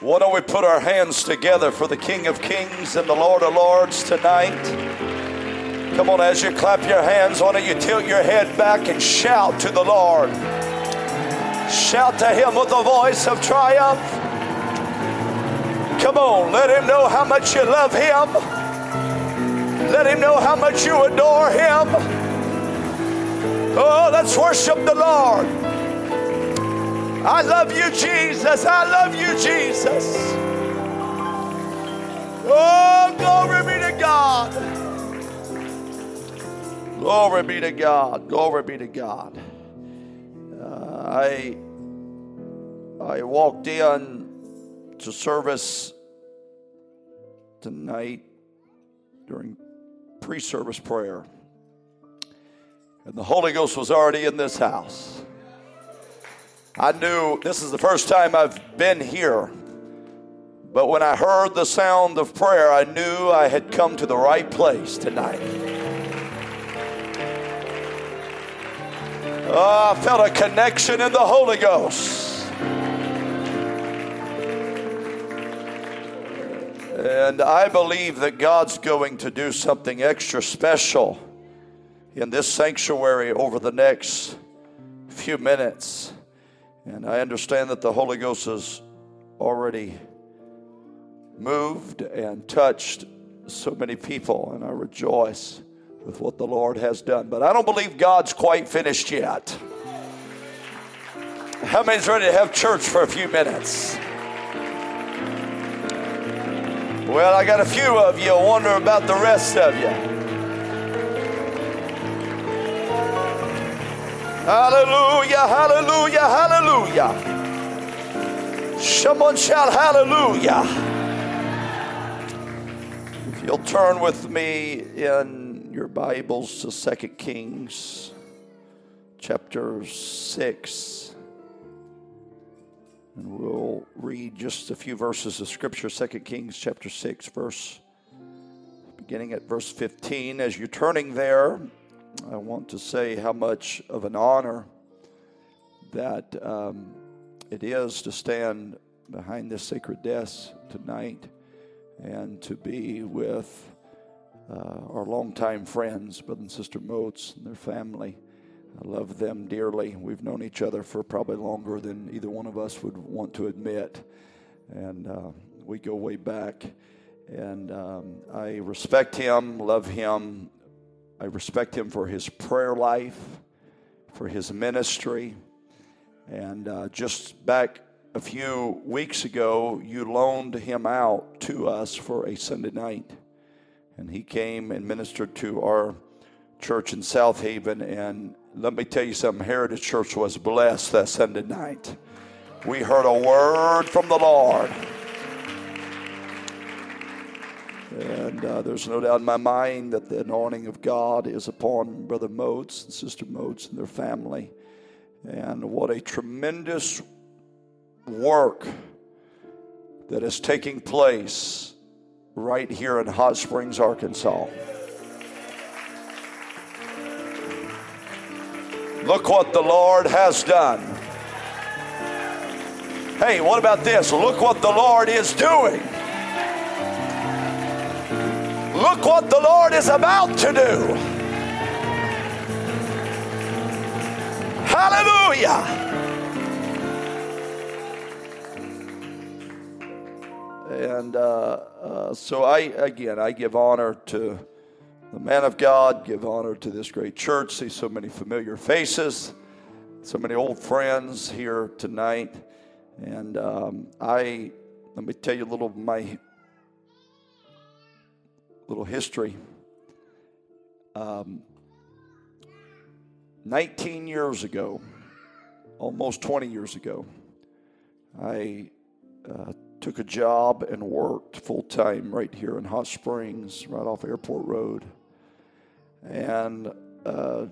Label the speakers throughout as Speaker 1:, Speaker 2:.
Speaker 1: Why don't we put our hands together for the King of Kings and the Lord of Lords tonight? Come on, as you clap your hands, why don't you tilt your head back and shout to the Lord? Shout to Him with a voice of triumph. Come on, let Him know how much you love Him. Let Him know how much you adore Him. Oh, let's worship the Lord. I love you, Jesus. I love you, Jesus. Oh, glory be to God. Glory be to God. Glory be to God. Uh, I I walked in to service tonight during pre-service prayer, and the Holy Ghost was already in this house. I knew this is the first time I've been here. But when I heard the sound of prayer, I knew I had come to the right place tonight. Oh, I felt a connection in the Holy Ghost. And I believe that God's going to do something extra special in this sanctuary over the next few minutes. And I understand that the Holy Ghost has already moved and touched so many people, and I rejoice with what the Lord has done. But I don't believe God's quite finished yet. How many's ready to have church for a few minutes? Well, I got a few of you. I wonder about the rest of you. Hallelujah, hallelujah, hallelujah. Someone shout hallelujah. If you'll turn with me in your Bibles to 2 Kings chapter 6. And we'll read just a few verses of scripture, 2 Kings chapter 6, verse beginning at verse 15. As you're turning there, I want to say how much of an honor that um, it is to stand behind this sacred desk tonight and to be with uh, our longtime friends, Brother and Sister Moats and their family. I love them dearly. We've known each other for probably longer than either one of us would want to admit. And uh, we go way back. And um, I respect him, love him, I respect him for his prayer life, for his ministry. And uh, just back a few weeks ago, you loaned him out to us for a Sunday night. And he came and ministered to our church in South Haven. And let me tell you something Heritage Church was blessed that Sunday night. We heard a word from the Lord. And uh, there's no doubt in my mind that the anointing of God is upon Brother Moats and Sister Moats and their family. And what a tremendous work that is taking place right here in Hot Springs, Arkansas. Look what the Lord has done. Hey, what about this? Look what the Lord is doing. Look what the Lord is about to do. Hallelujah. And uh, uh, so I, again, I give honor to the man of God, give honor to this great church, see so many familiar faces, so many old friends here tonight. And um, I, let me tell you a little of my little history. Um, 19 years ago, almost 20 years ago, I uh, took a job and worked full time right here in Hot Springs, right off Airport Road, and uh,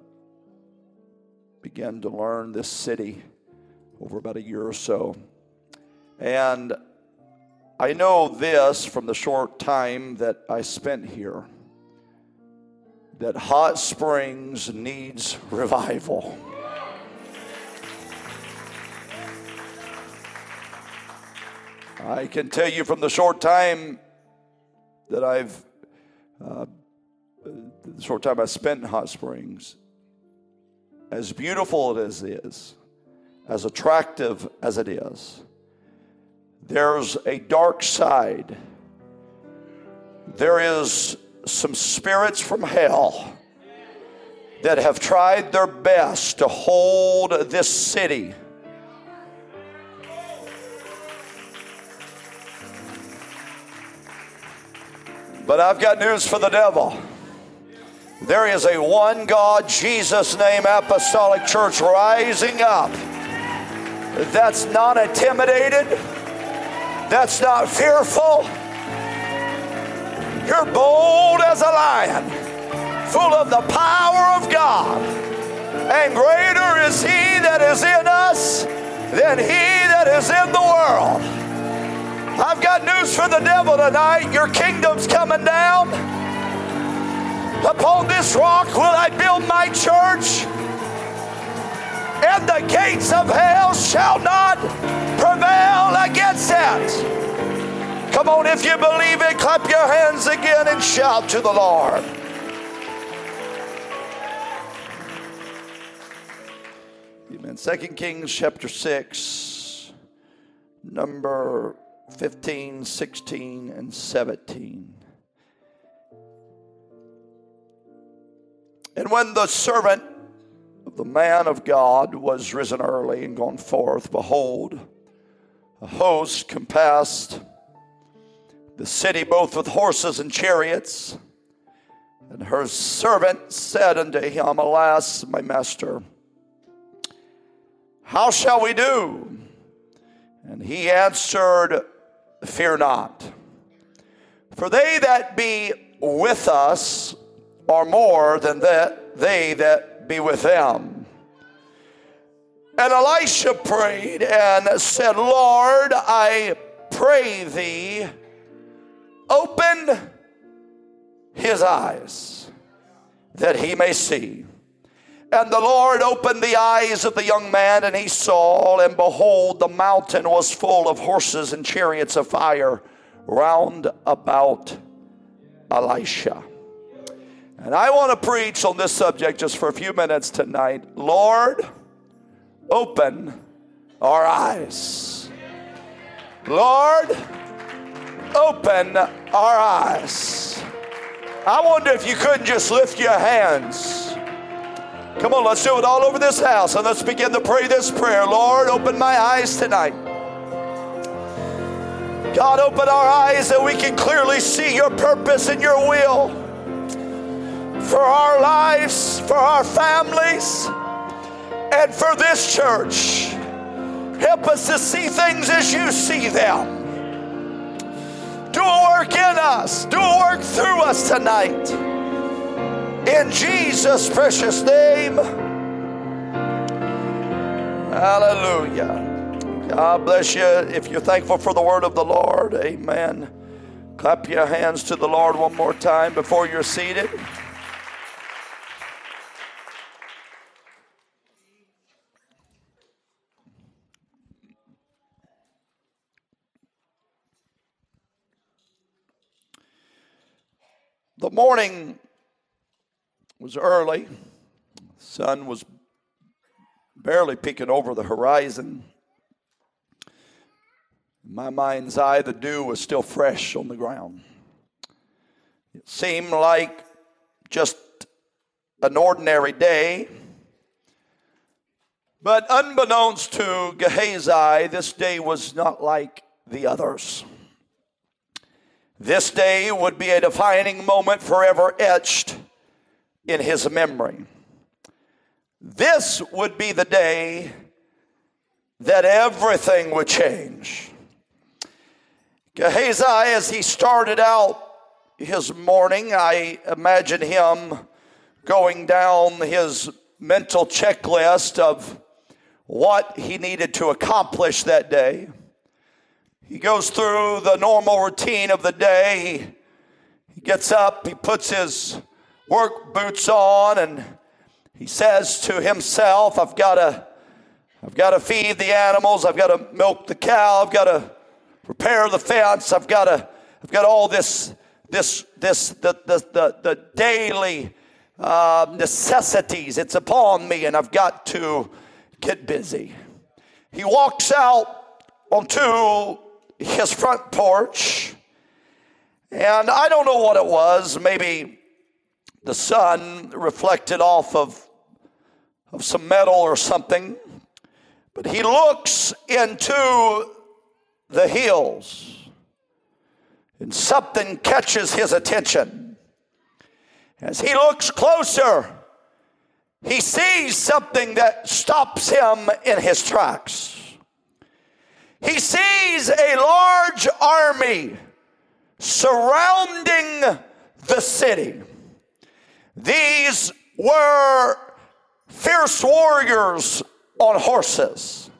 Speaker 1: began to learn this city over about a year or so. And I know this from the short time that I spent here that Hot Springs needs revival. I can tell you from the short time that I've, uh, the short time I spent in Hot Springs, as beautiful as it is, as attractive as it is, there's a dark side. There is some spirits from hell that have tried their best to hold this city. But I've got news for the devil. There is a one God, Jesus name apostolic church rising up that's not intimidated, that's not fearful. You're bold as a lion, full of the power of God. And greater is He that is in us than He that is in the world. I've got news for the devil tonight. Your kingdom's coming down. Upon this rock will I build my church, and the gates of hell shall not prevail against it. Come on, if you believe it, clap your hands again and shout to the Lord. Amen. Second Kings chapter 6, number 15, 16, and 17. And when the servant the man of God was risen early and gone forth, behold, a host compassed the city both with horses and chariots. And her servant said unto him, Alas, my master, how shall we do? And he answered, Fear not, for they that be with us are more than that they that be with them. And Elisha prayed and said, Lord, I pray thee, open his eyes that he may see. And the Lord opened the eyes of the young man, and he saw, and behold, the mountain was full of horses and chariots of fire round about Elisha. And I want to preach on this subject just for a few minutes tonight. Lord, open our eyes. Lord, open our eyes. I wonder if you couldn't just lift your hands. Come on, let's do it all over this house and let's begin to pray this prayer. Lord, open my eyes tonight. God, open our eyes that we can clearly see your purpose and your will for our lives, for our families, and for this church. Help us to see things as you see them. Do a work in us, do a work through us tonight. In Jesus' precious name. Hallelujah. God bless you. If you're thankful for the word of the Lord, amen. Clap your hands to the Lord one more time before you're seated. The morning was early. The sun was barely peeking over the horizon. In my mind's eye, the dew was still fresh on the ground. It seemed like just an ordinary day. But unbeknownst to Gehazi, this day was not like the others. This day would be a defining moment forever etched in his memory. This would be the day that everything would change. Gehazi, as he started out his morning, I imagine him going down his mental checklist of what he needed to accomplish that day. He goes through the normal routine of the day. He gets up, he puts his work boots on, and he says to himself, I've got to I've got to feed the animals, I've got to milk the cow, I've got to repair the fence. I've got to, I've got all this, this, this, the, the, the, the daily uh, necessities. It's upon me, and I've got to get busy. He walks out onto his front porch, and I don't know what it was. Maybe the sun reflected off of, of some metal or something. But he looks into the hills, and something catches his attention. As he looks closer, he sees something that stops him in his tracks. He sees a large army surrounding the city. These were fierce warriors on horses.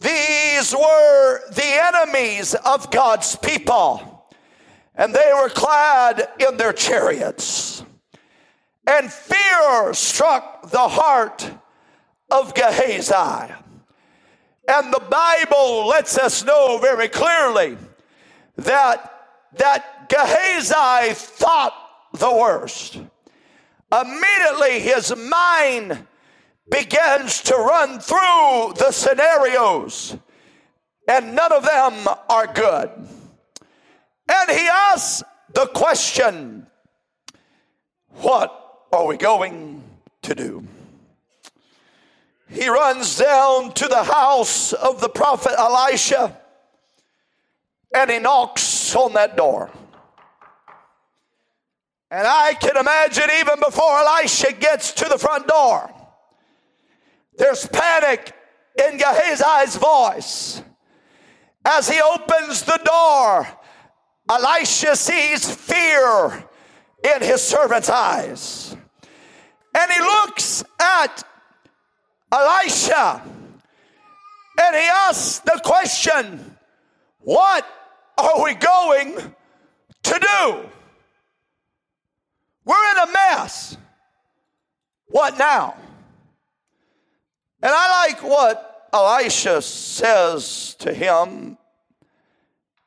Speaker 1: These were the enemies of God's people, and they were clad in their chariots. And fear struck the heart of Gehazi. And the Bible lets us know very clearly that, that Gehazi thought the worst. Immediately his mind begins to run through the scenarios, and none of them are good. And he asks the question What are we going to do? He runs down to the house of the prophet Elisha and he knocks on that door. And I can imagine even before Elisha gets to the front door, there's panic in Gehazi's voice. As he opens the door, Elisha sees fear in his servant's eyes. And he looks at Elisha and he asks the question, What are we going to do? We're in a mess. What now? And I like what Elisha says to him.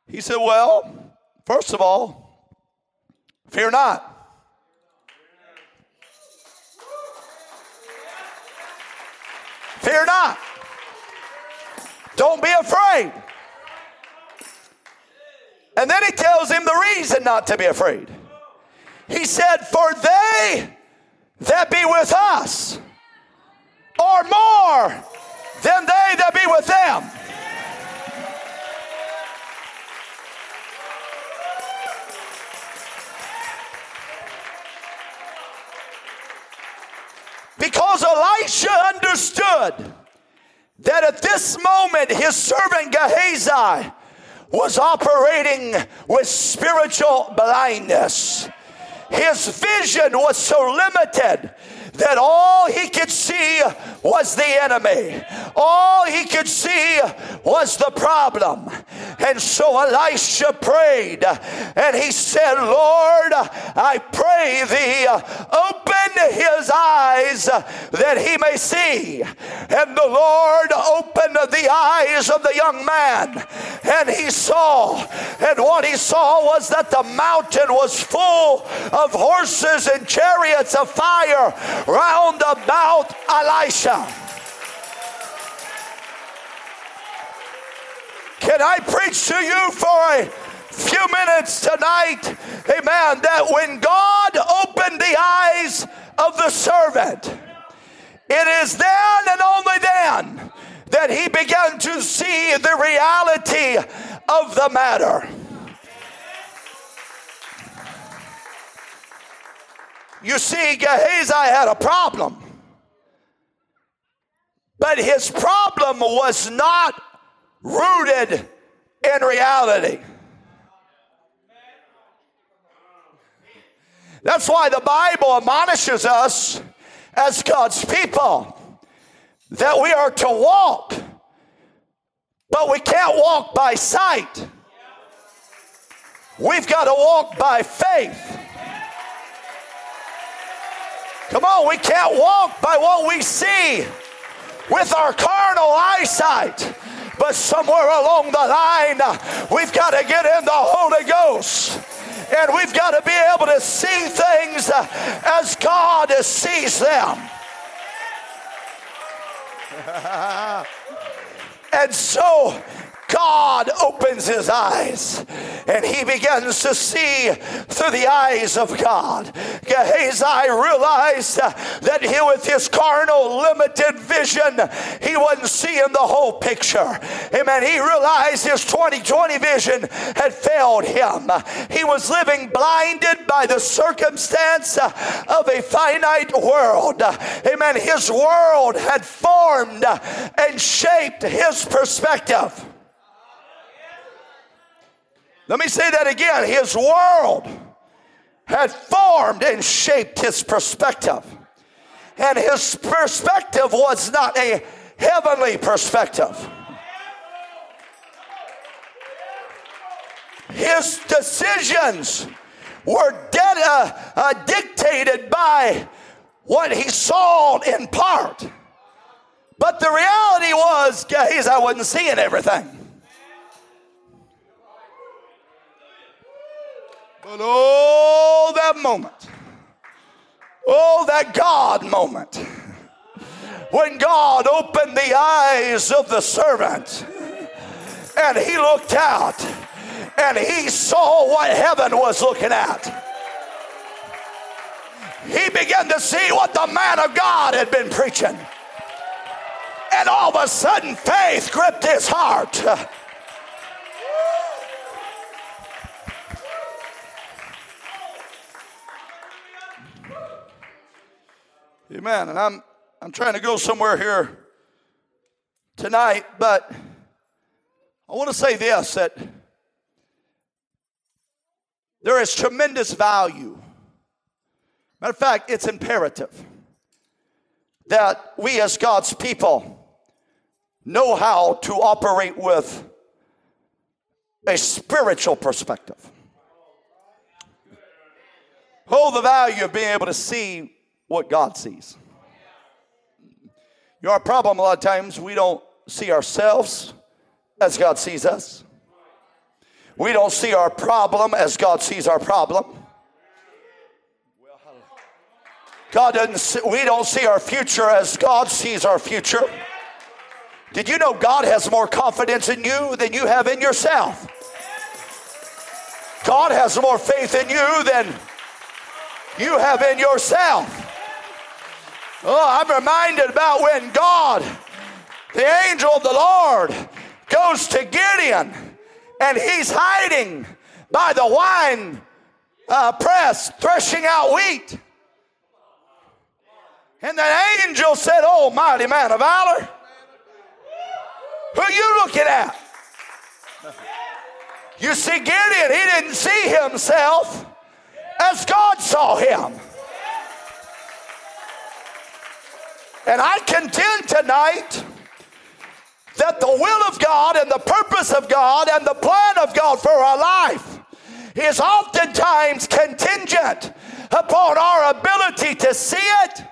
Speaker 1: He said, Well, first of all, fear not. Fear not. Don't be afraid. And then he tells him the reason not to be afraid. He said, For they that be with us are more than they that be with them. Because Elisha understood that at this moment his servant Gehazi was operating with spiritual blindness. His vision was so limited that all he could see was the enemy. All he could see was the problem. And so Elisha prayed and he said, Lord, I pray thee, open his eyes that he may see. And the Lord opened the eyes of the young man and he saw. And what he saw was that the mountain was full of horses and chariots of fire round about Elisha. Can I preach to you for a few minutes tonight? Amen. That when God opened the eyes of the servant, it is then and only then that he began to see the reality of the matter. You see, Gehazi had a problem. But his problem was not rooted in reality. That's why the Bible admonishes us as God's people that we are to walk, but we can't walk by sight. We've got to walk by faith. Come on, we can't walk by what we see with our carnal eyesight. But somewhere along the line, we've got to get in the Holy Ghost. And we've got to be able to see things as God sees them. and so God opens his eyes and he begins to see through the eyes of God. Gehazi realized that he, with his carnal, limited vision, he wasn't seeing the whole picture. Amen. He realized his 2020 vision had failed him. He was living blinded by the circumstance of a finite world. Amen. His world had formed and shaped his perspective. Let me say that again. His world had formed and shaped his perspective. And his perspective was not a heavenly perspective. His decisions were dead, uh, uh, dictated by what he saw in part. But the reality was, Gehazi wasn't seeing everything. But oh, that moment. Oh, that God moment. When God opened the eyes of the servant and he looked out and he saw what heaven was looking at. He began to see what the man of God had been preaching. And all of a sudden, faith gripped his heart. Amen. And I'm I'm trying to go somewhere here tonight, but I want to say this that there is tremendous value. Matter of fact, it's imperative that we as God's people know how to operate with a spiritual perspective. Hold the value of being able to see what God sees. You know, our problem a lot of times, we don't see ourselves as God sees us. We don't see our problem as God sees our problem. God doesn't see, we don't see our future as God sees our future. Did you know God has more confidence in you than you have in yourself? God has more faith in you than you have in yourself. Oh, I'm reminded about when God, the angel of the Lord, goes to Gideon and he's hiding by the wine uh, press, threshing out wheat. And the angel said, Oh, mighty man of valor, who are you looking at? You see, Gideon, he didn't see himself as God saw him. And I contend tonight that the will of God and the purpose of God and the plan of God for our life is oftentimes contingent upon our ability to see it,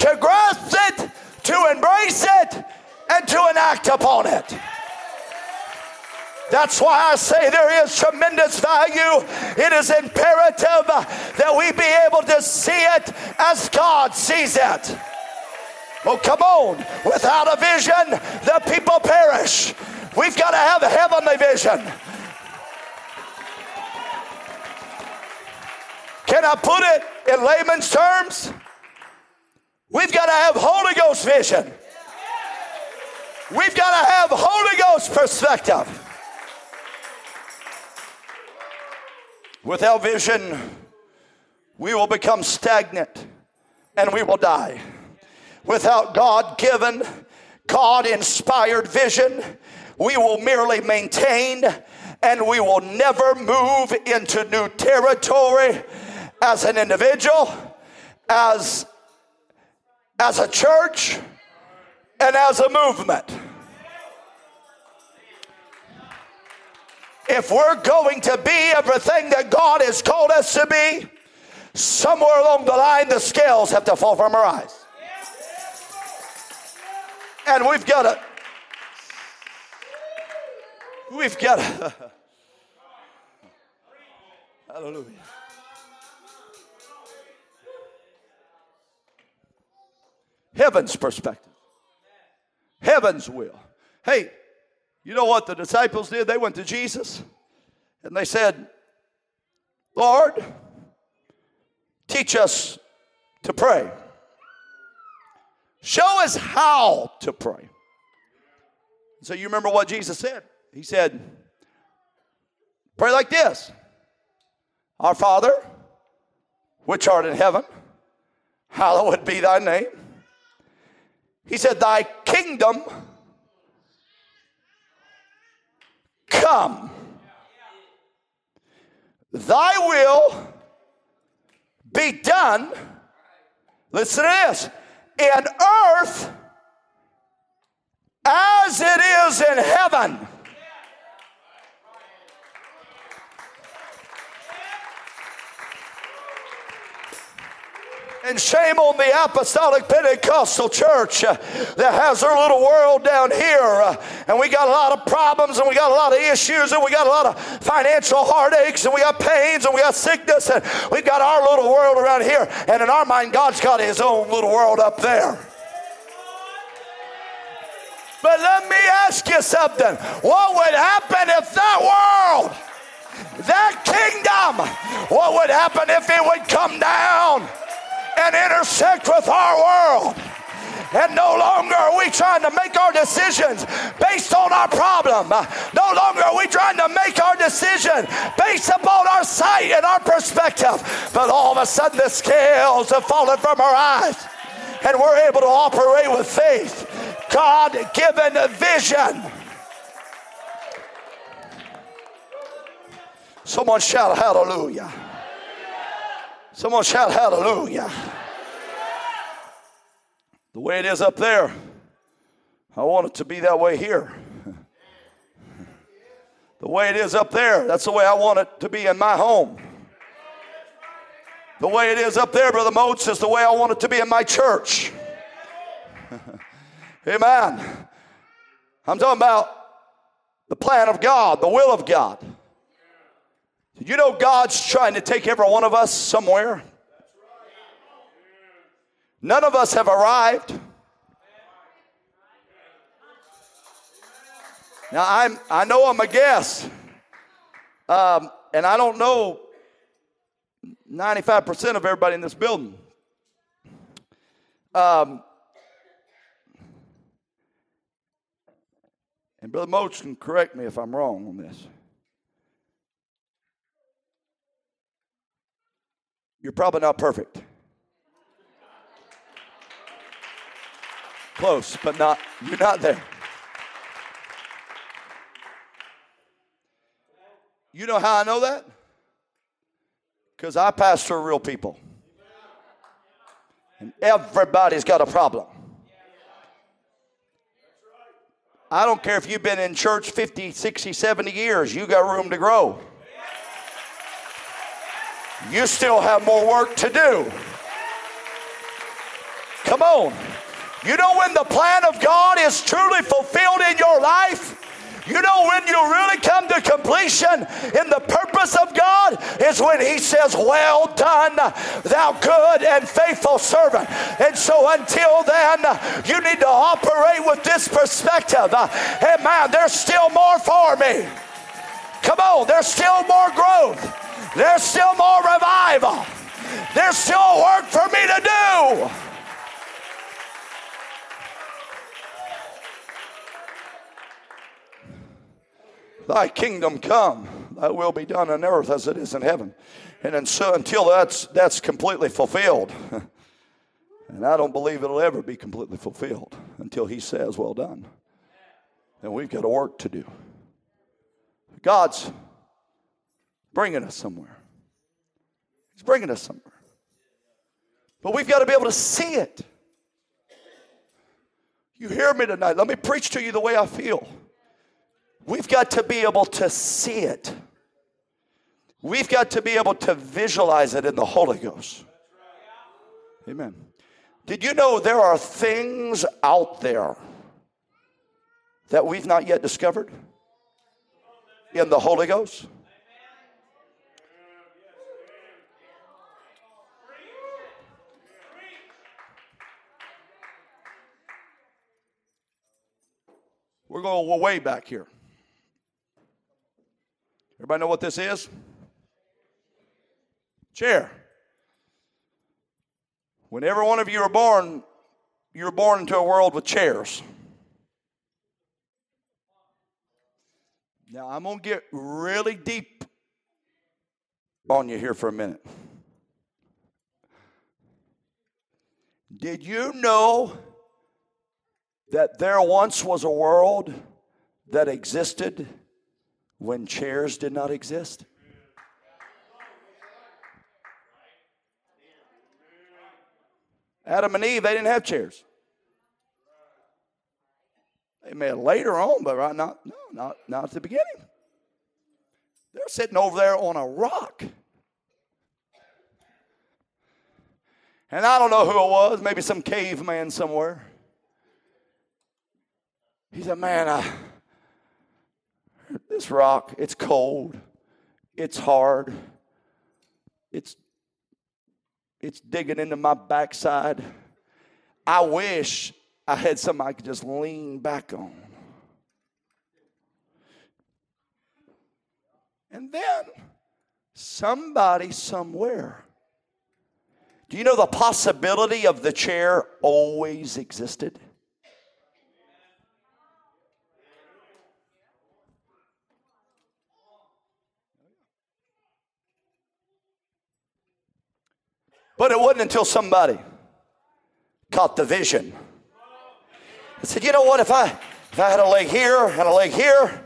Speaker 1: to grasp it, to embrace it, and to enact upon it. That's why I say there is tremendous value. It is imperative that we be able to see it as God sees it. Oh, come on. Without a vision, the people perish. We've got to have a heavenly vision. Can I put it in layman's terms? We've got to have Holy Ghost vision. We've got to have Holy Ghost perspective. Without vision, we will become stagnant and we will die without God given, God inspired vision, we will merely maintain and we will never move into new territory as an individual, as, as a church, and as a movement. If we're going to be everything that God has called us to be, somewhere along the line the scales have to fall from our eyes. And we've got to We've got to. Hallelujah. Heaven's perspective, heaven's will. Hey, you know what the disciples did? They went to Jesus and they said, Lord, teach us to pray. Show us how to pray. So you remember what Jesus said? He said, Pray like this Our Father, which art in heaven, hallowed be thy name. He said, Thy kingdom come. Thy will be done. Listen to this in earth as it is in heaven. And shame on the apostolic Pentecostal church uh, that has their little world down here. Uh, and we got a lot of problems and we got a lot of issues and we got a lot of financial heartaches and we got pains and we got sickness and we've got our little world around here. And in our mind, God's got his own little world up there. But let me ask you something. What would happen if that world, that kingdom, what would happen if it would come down? And intersect with our world. And no longer are we trying to make our decisions based on our problem. No longer are we trying to make our decision based upon our sight and our perspective. But all of a sudden, the scales have fallen from our eyes, and we're able to operate with faith, God given vision. Someone shout hallelujah. Someone shout hallelujah. The way it is up there, I want it to be that way here. The way it is up there, that's the way I want it to be in my home. The way it is up there, Brother Moats, is the way I want it to be in my church. Amen. I'm talking about the plan of God, the will of God. You know God's trying to take every one of us somewhere? None of us have arrived. Now I'm I know I'm a guest. Um, and I don't know 95% of everybody in this building. Um, and Brother Moats can correct me if I'm wrong on this. You're probably not perfect. Close, but not, you're not there. You know how I know that? Because I pastor real people. And everybody's got a problem. I don't care if you've been in church 50, 60, 70 years, you got room to grow you still have more work to do. Come on. You know when the plan of God is truly fulfilled in your life? You know when you really come to completion in the purpose of God is when He says, Well done, thou good and faithful servant. And so until then, you need to operate with this perspective. Hey man, there's still more for me. Come on, there's still more growth. There's still more revival. There's still work for me to do. Thy kingdom come, thy will be done on earth as it is in heaven. And so until that's that's completely fulfilled, and I don't believe it'll ever be completely fulfilled until he says, Well done. Then we've got a work to do. God's bringing us somewhere. He's bringing us somewhere. But we've got to be able to see it. You hear me tonight. Let me preach to you the way I feel. We've got to be able to see it. We've got to be able to visualize it in the Holy Ghost. Amen. Did you know there are things out there that we've not yet discovered? in the Holy Ghost? We're going way back here. Everybody know what this is? Chair. When every one of you are born, you're born into a world with chairs. Now, I'm going to get really deep on you here for a minute. Did you know that there once was a world that existed when chairs did not exist? Adam and Eve, they didn't have chairs. They may have later on, but right now, no, not, not at the beginning. They're sitting over there on a rock. And I don't know who it was, maybe some caveman somewhere. He said, Man, I, this rock, it's cold, it's hard, it's it's digging into my backside. I wish I had something I could just lean back on. And then somebody somewhere. Do you know the possibility of the chair always existed? But it wasn't until somebody caught the vision. I said, you know what, if I if I had a leg here and a leg here,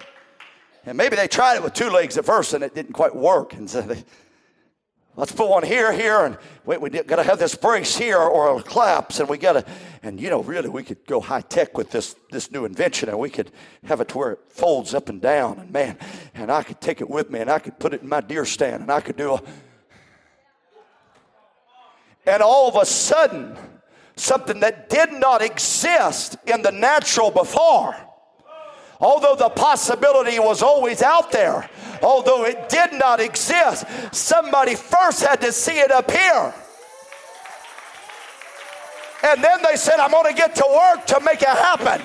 Speaker 1: and maybe they tried it with two legs at first and it didn't quite work. And so they, let's put one here, here, and wait, we got to have this brace here or a collapse, and we got to, and you know, really, we could go high tech with this this new invention, and we could have it to where it folds up and down, and man, and I could take it with me, and I could put it in my deer stand, and I could do a and all of a sudden, something that did not exist in the natural before, although the possibility was always out there, although it did not exist, somebody first had to see it here. And then they said, I'm going to get to work to make it happen.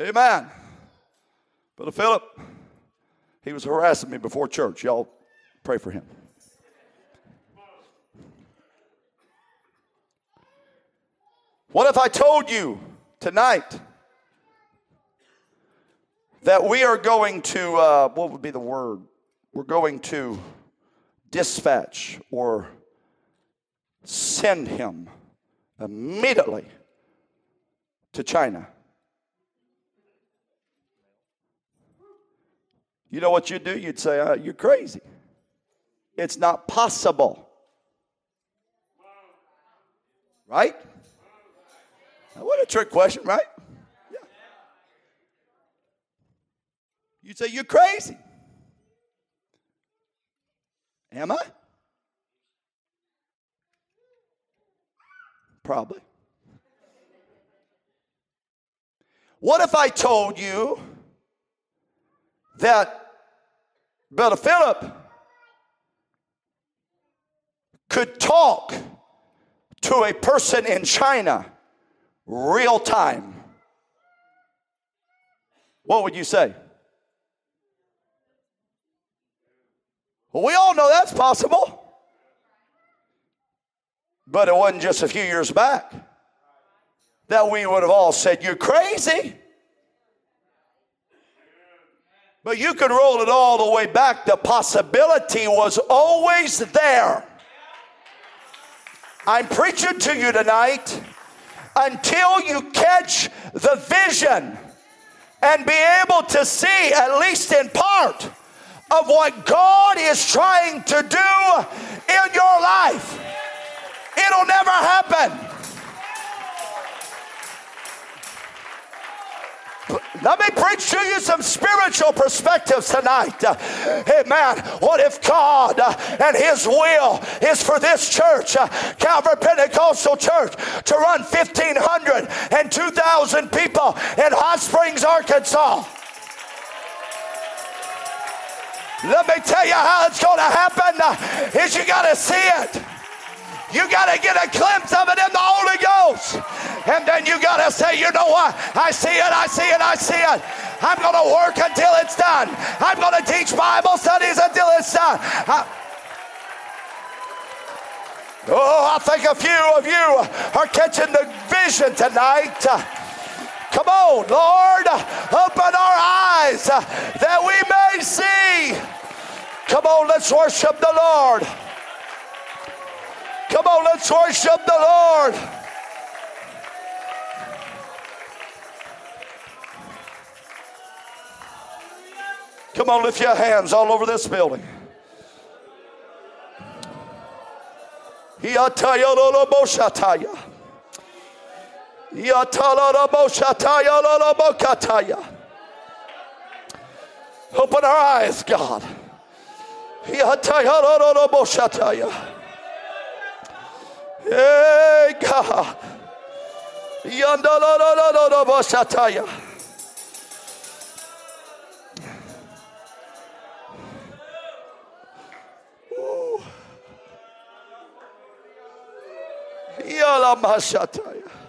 Speaker 1: Amen. Brother Philip, he was harassing me before church. Y'all pray for him. What if I told you tonight that we are going to, uh, what would be the word? We're going to dispatch or send him immediately to China. You know what you'd do? You'd say, uh, You're crazy. It's not possible. Right? What a trick question, right? Yeah. You'd say, You're crazy. Am I? Probably. What if I told you that Brother Philip could talk to a person in China real time, what would you say? Well, we all know that's possible. But it wasn't just a few years back that we would have all said, You're crazy. But you can roll it all the way back. The possibility was always there. I'm preaching to you tonight until you catch the vision and be able to see, at least in part, of what God is trying to do in your life. It'll never happen. Let me preach to you some spiritual perspectives tonight. Uh, amen. What if God and His will is for this church, Calvary Pentecostal Church, to run 1,500 and 2,000 people in Hot Springs, Arkansas? Let me tell you how it's going to happen is you got to see it. You got to get a glimpse of it in the Holy Ghost. And then you got to say, you know what? I see it, I see it, I see it. I'm going to work until it's done. I'm going to teach Bible studies until it's done. I, oh, I think a few of you are catching the vision tonight. Come on, Lord, open our eyes that we may see. Come on, let's worship the Lord. Come on, let's worship the Lord. Come on, lift your hands all over this building. Open our eyes, God. Hey, God. Yandalololoboshataya. Yalamashataya.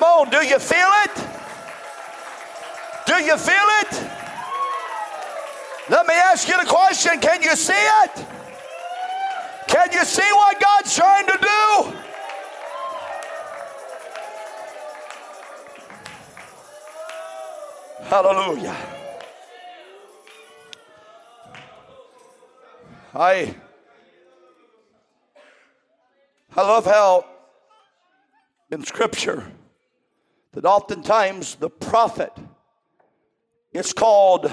Speaker 1: Come on, do you feel it? Do you feel it? Let me ask you the question can you see it? Can you see what God's trying to do? Hallelujah. I I love how in scripture that oftentimes the prophet is called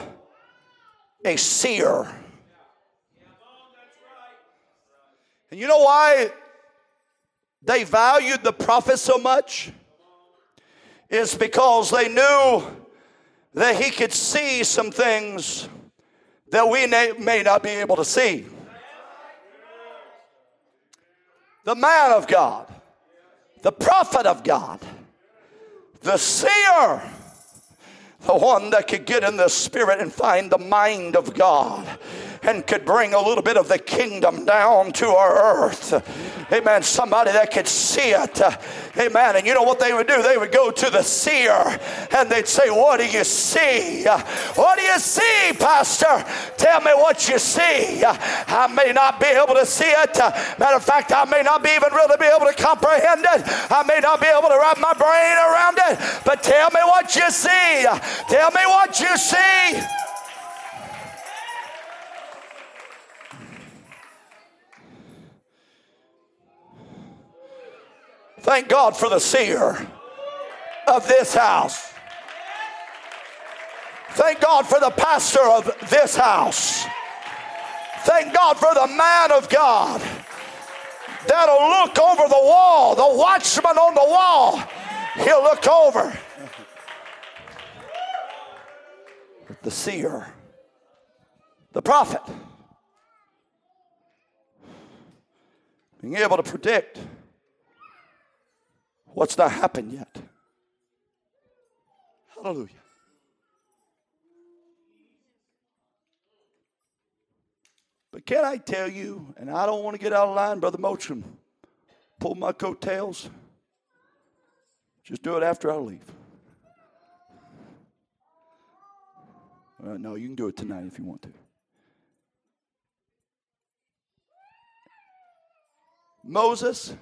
Speaker 1: a seer. And you know why they valued the prophet so much? Is because they knew that he could see some things that we may not be able to see. The man of God, the prophet of God, the seer, the one that could get in the spirit and find the mind of God and could bring a little bit of the kingdom down to our earth. Amen. Somebody that could see it. Amen. And you know what they would do? They would go to the seer and they'd say, What do you see? What do you see, Pastor? Tell me what you see. I may not be able to see it. Matter of fact, I may not be even really be able to comprehend it. I may not be able to wrap my brain around it. But tell me what you see. Tell me what you see. Thank God for the seer of this house. Thank God for the pastor of this house. Thank God for the man of God that'll look over the wall, the watchman on the wall. He'll look over. The seer, the prophet, being able to predict what's not happened yet. Hallelujah. But can I tell you, and I don't want to get out of line, Brother Moats, pull my coattails. Just do it after I leave. Uh, no, you can do it tonight if you want to. Moses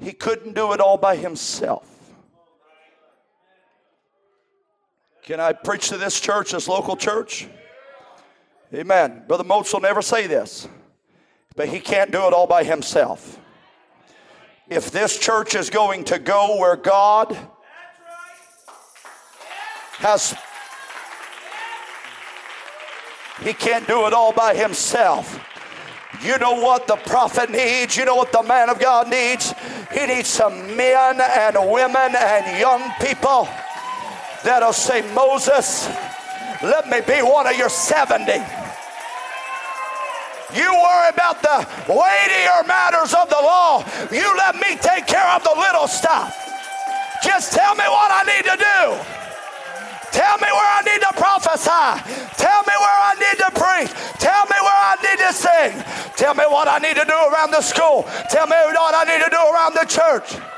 Speaker 1: he couldn't do it all by himself. Can I preach to this church, this local church? Amen. Brother Moats will never say this, but he can't do it all by himself. If this church is going to go where God has he can't do it all by himself. You know what the prophet needs? You know what the man of God needs? He needs some men and women and young people that'll say, Moses, let me be one of your 70. You worry about the weightier matters of the law. You let me take care of the little stuff. Just tell me what I need to do. Tell me where I need to prophesy. Tell me where I need to preach. Tell me where I need to sing. Tell me what I need to do around the school. Tell me what I need to do around the church.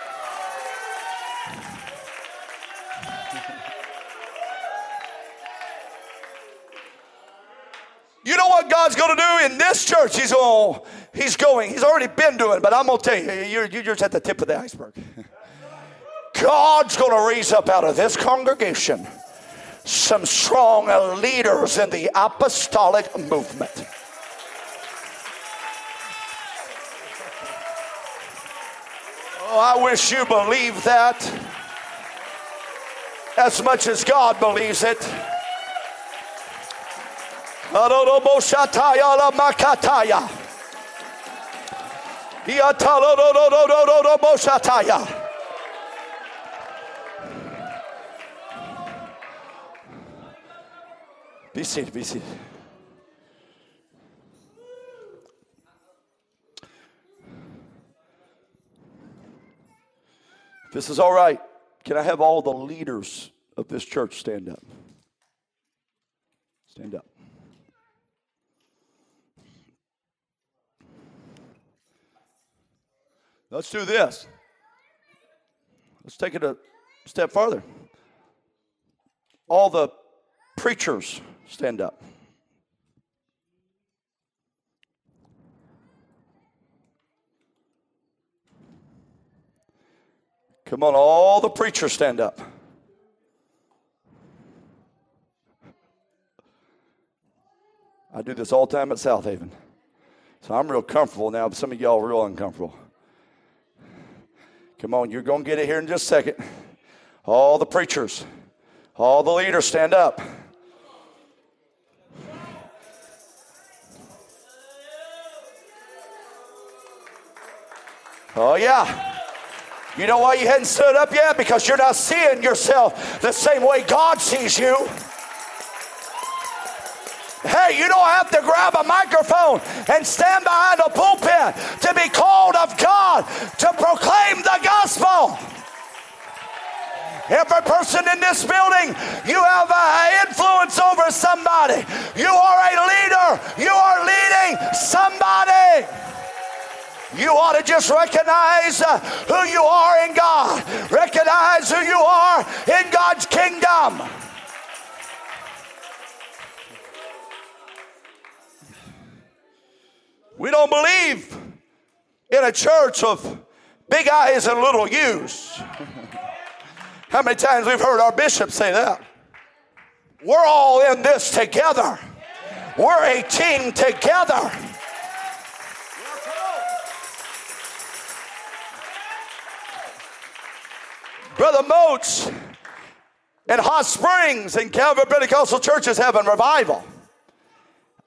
Speaker 1: You know what God's going to do in this church? He's going, he's going, he's already been doing, but I'm going to tell you, you're, you're just at the tip of the iceberg. God's going to raise up out of this congregation some strong leaders in the apostolic movement. Oh, I wish you believed that as much as God believes it. Be seated, be seated. This is all right, can I have all the leaders of this church stand up? Stand up. Let's do this. Let's take it a step farther. All the preachers Stand up. Come on, all the preachers stand up. I do this all the time at South Haven. So I'm real comfortable now, but some of y'all are real uncomfortable. Come on, you're going to get it here in just a second. All the preachers, all the leaders stand up. Oh, yeah. You know why you hadn't stood up yet? Because you're not seeing yourself the same way God sees you. Hey, you don't have to grab a microphone and stand behind a pulpit to be called of God to proclaim the gospel. Every person in this building, you have an influence over somebody. You are a leader. You are leading somebody. You ought to just recognize uh, who you are in God. Recognize who you are in God's kingdom. We don't believe in a church of big eyes and little U's. How many times we've heard our bishop say that? We're all in this together. We're a team together. Brother Moats and Hot Springs and Calvary Pentecostal churches having revival.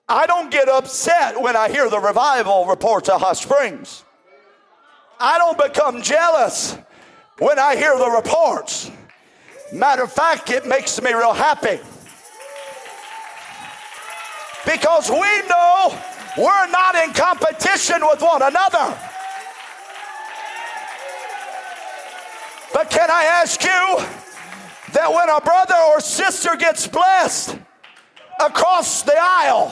Speaker 1: I don't get upset when I hear the revival reports of Hot Springs. I don't become jealous when I hear the reports. Matter of fact, it makes me real happy. Because we know we're not in competition with one another. But can I ask you that when a brother or sister gets blessed across the aisle,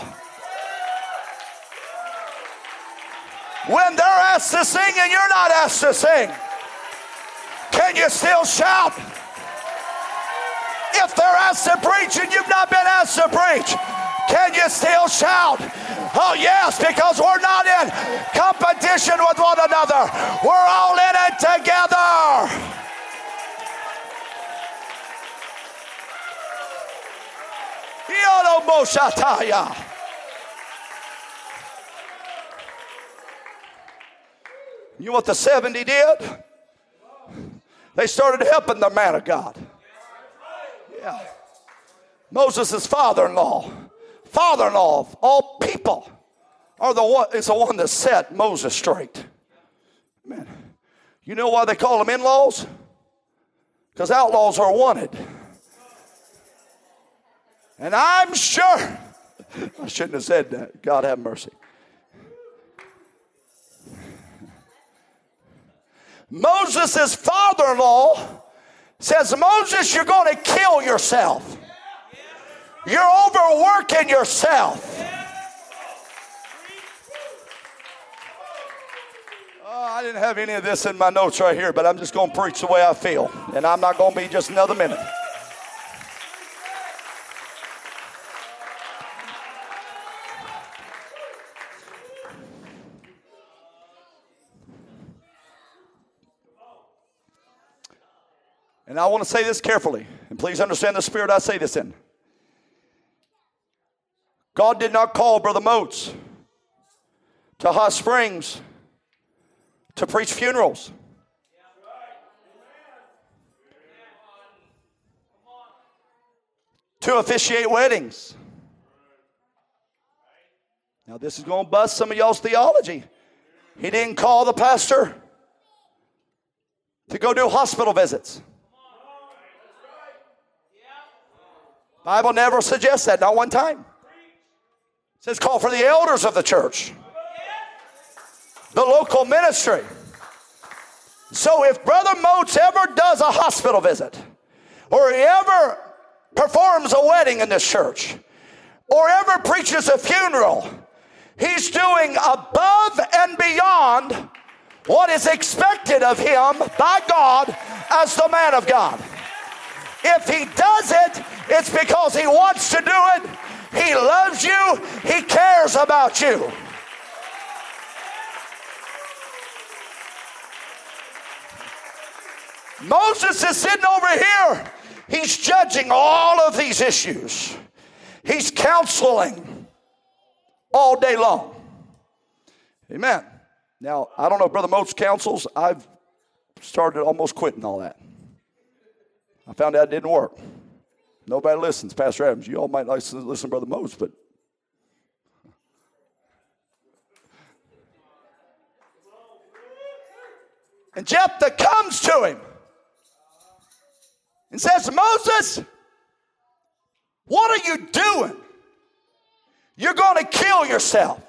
Speaker 1: when they're asked to sing and you're not asked to sing, can you still shout? If they're asked to preach and you've not been asked to preach, can you still shout? Oh, yes, because we're not in competition with one another. We're all in it together. You know what the 70 did? They started helping the man of God. Yeah. Moses' father-in-law, father-in-law of all people, are the one is the one that set Moses straight. Man, you know why they call them in-laws? Because outlaws are wanted. And I'm sure I shouldn't have said that. God have mercy. Moses' father in law says, Moses, you're going to kill yourself. You're overworking yourself. Oh, I didn't have any of this in my notes right here, but I'm just going to preach the way I feel. And I'm not going to be just another minute. I want to say this carefully, and please understand the spirit I say this in. God did not call Brother Moats to Hot Springs to preach funerals. To officiate weddings. Now, this is going to bust some of y'all's theology. He didn't call the pastor to go do hospital visits. Bible never suggests that, not one time. It says call for the elders of the church, the local ministry. So if Brother Moats ever does a hospital visit, or he ever performs a wedding in this church, or ever preaches a funeral, he's doing above and beyond what is expected of him by God as the man of God. If he does it, it's because he wants to do it. He loves you. He cares about you. Moses is sitting over here. He's judging all of these issues. He's counseling all day long. Amen. Now, I don't know if Brother Moats counsels. I've started almost quitting all that. I found out it didn't work. Nobody listens. Pastor Adams, you all might listen, listen Brother Moses, but And Jethro comes to him and says, Moses, what are you doing? You're going to kill yourself.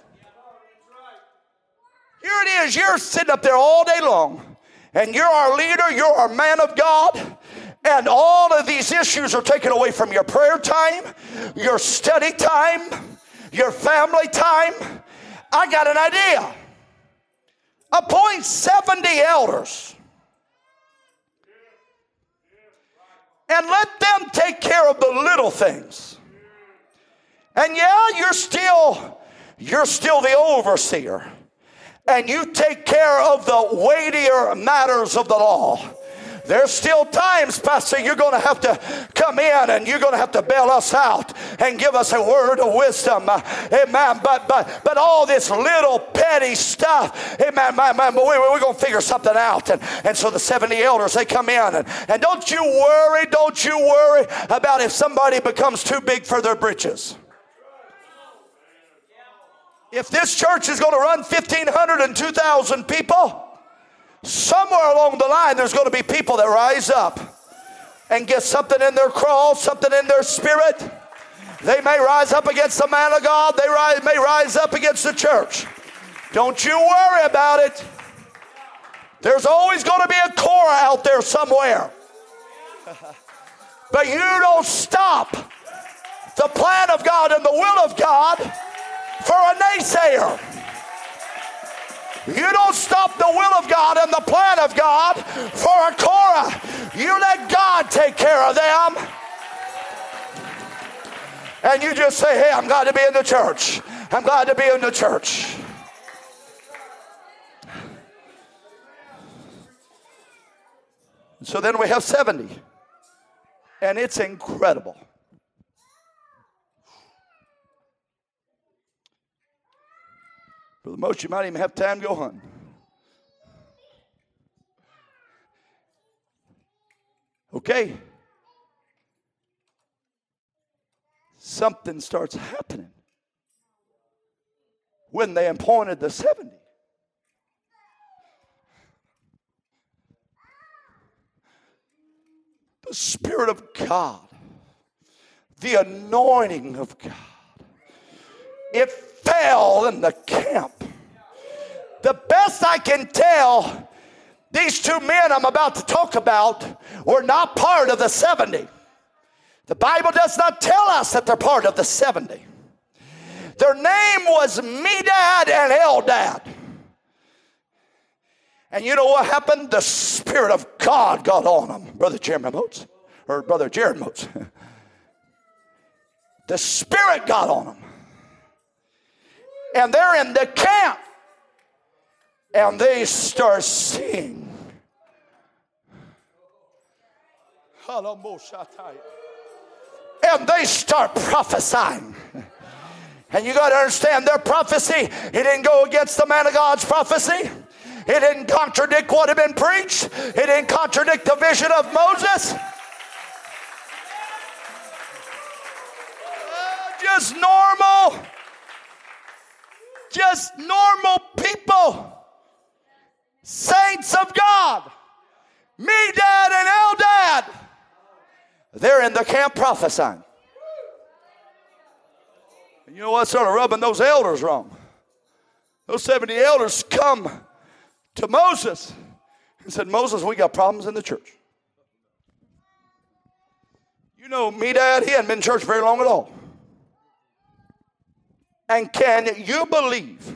Speaker 1: Here it is. You're sitting up there all day long, and you're our leader, you're our man of God, and all of these issues are taken away from your prayer time, your study time, your family time. I got an idea. Appoint 70 elders and let them take care of the little things. And yeah, you're still you're still the overseer. And you take care of the weightier matters of the law. There's still times, Pastor, you're going to have to come in and you're going to have to bail us out and give us a word of wisdom. Amen. But but but all this little petty stuff, amen, man, but we, we're going to figure something out. And, and so the 70 elders, they come in. And, and don't you worry, don't you worry about if somebody becomes too big for their britches. If this church is going to run 1,500 and 2,000 people, somewhere along the line, there's going to be people that rise up and get something in their crawl, something in their spirit. They may rise up against the man of God, they may rise up against the church. Don't you worry about it. There's always going to be a Korah out there somewhere. But you don't stop the plan of God and the will of God for a naysayer. You don't stop the will of God and the plan of God for a Korah. You let God take care of them. And you just say, hey, I'm glad to be in the church. I'm glad to be in the church. So then we have 70. And it's incredible. For the most, you might even have time to go hunting. Okay. something starts happening when they appointed the 70. The Spirit of God, the anointing of God, it fell in the camp. The best I can tell, these two men I'm about to talk about were not part of the 70. The Bible does not tell us that they're part of the 70. Their name was Medad and Eldad. And you know what happened? The Spirit of God got on them, Brother Jeremy Moats, or Brother Jared Moats. the Spirit got on them. And they're in the camp. And they start singing. And they start prophesying. And you got to understand their prophecy, it didn't go against the man of God's prophecy. It didn't contradict what had been preached. It didn't contradict the vision of Moses. Just normal, just normal people, saints of God, Medad, and Eldad. They're in the camp prophesying. And you know what started rubbing those elders wrong? Those 70 elders come to Moses and said, Moses, we got problems in the church. You know Medad, he hadn't been in church very long at all. And can you believe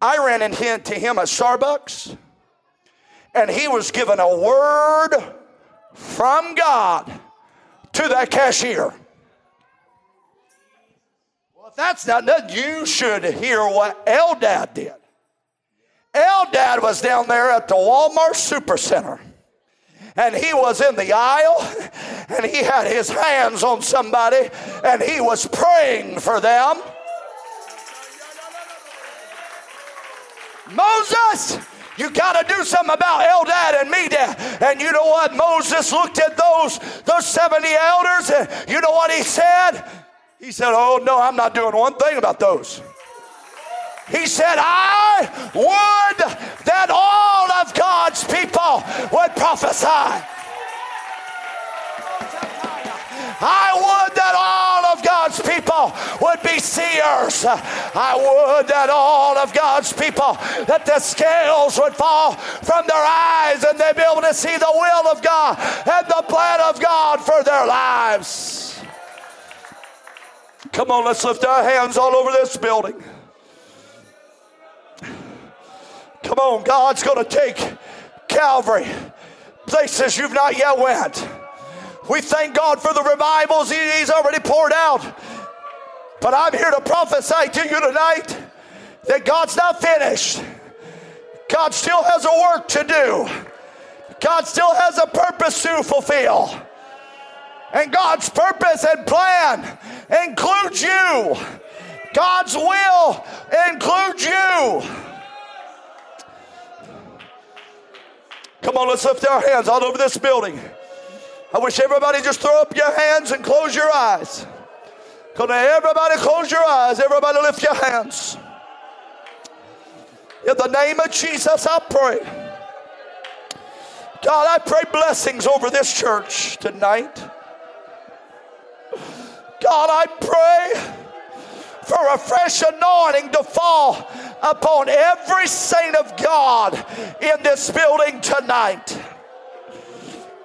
Speaker 1: I ran into him at Starbucks and he was given a word from God to that cashier. Well, if that's not nothing, you should hear what Eldad did. Eldad was down there at the Walmart Supercenter. And he was in the aisle and he had his hands on somebody and he was praying for them. Moses, you got to do something about Eldad and Medad. And you know what? Moses looked at those, those 70 elders, and you know what he said? He said, Oh, no, I'm not doing one thing about those. He said, I would that all of God's people would prophesy. I would that all God's people would be seers. I would that all of God's people, that the scales would fall from their eyes and they'd be able to see the will of God and the plan of God for their lives. Come on, let's lift our hands all over this building. Come on, God's going to take Calvary places you've not yet went. We thank God for the revivals He's already poured out. But I'm here to prophesy to you tonight that God's not finished. God still has a work to do. God still has a purpose to fulfill. And God's purpose and plan includes you. God's will includes you. Come on, let's lift our hands all over this building. I wish everybody just throw up your hands and close your eyes. Come on, everybody close your eyes. Everybody lift your hands. In the name of Jesus, I pray. God, I pray blessings over this church tonight. God, I pray for a fresh anointing to fall upon every saint of God in this building tonight.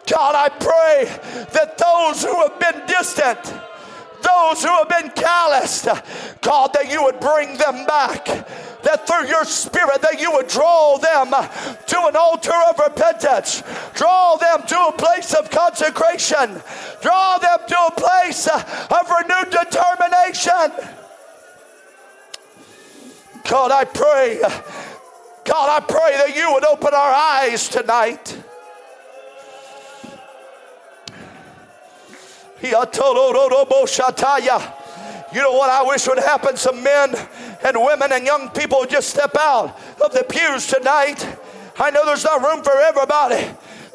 Speaker 1: God, I pray that those who have been distant, those who have been calloused, God, that you would bring them back. That through your spirit, that you would draw them to an altar of repentance, draw them to a place of consecration, draw them to a place of renewed determination. God, I pray, God, I pray that you would open our eyes tonight You know what I wish would happen? Some men and women and young people just step out of the pews tonight. I know there's not room for everybody,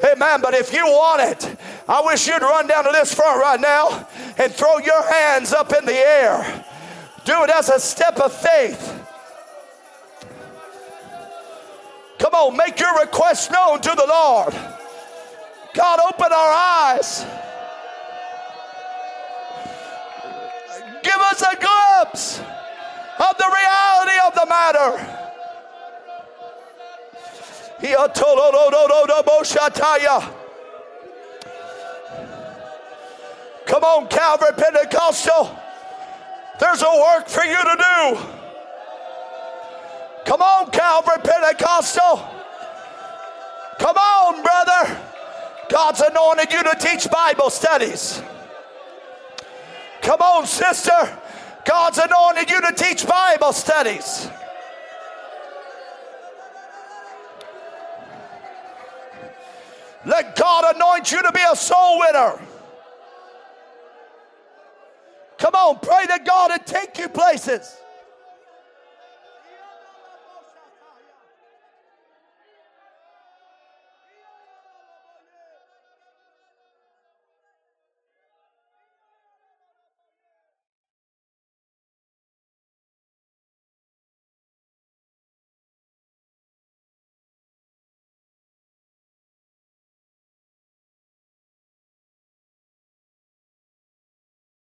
Speaker 1: Amen. But if you want it, I wish you'd run down to this front right now and throw your hands up in the air. Do it as a step of faith. Come on, make your request known to the Lord. God, open our eyes. Give us a glimpse of the reality of the matter. Come on, Calvary Pentecostal. There's a work for you to do. Come on, Calvary Pentecostal. Come on, brother. God's anointed you to teach Bible studies. Come on, sister. God's anointed you to teach Bible studies. Let God anoint you to be a soul winner. Come on, pray to God and take you places.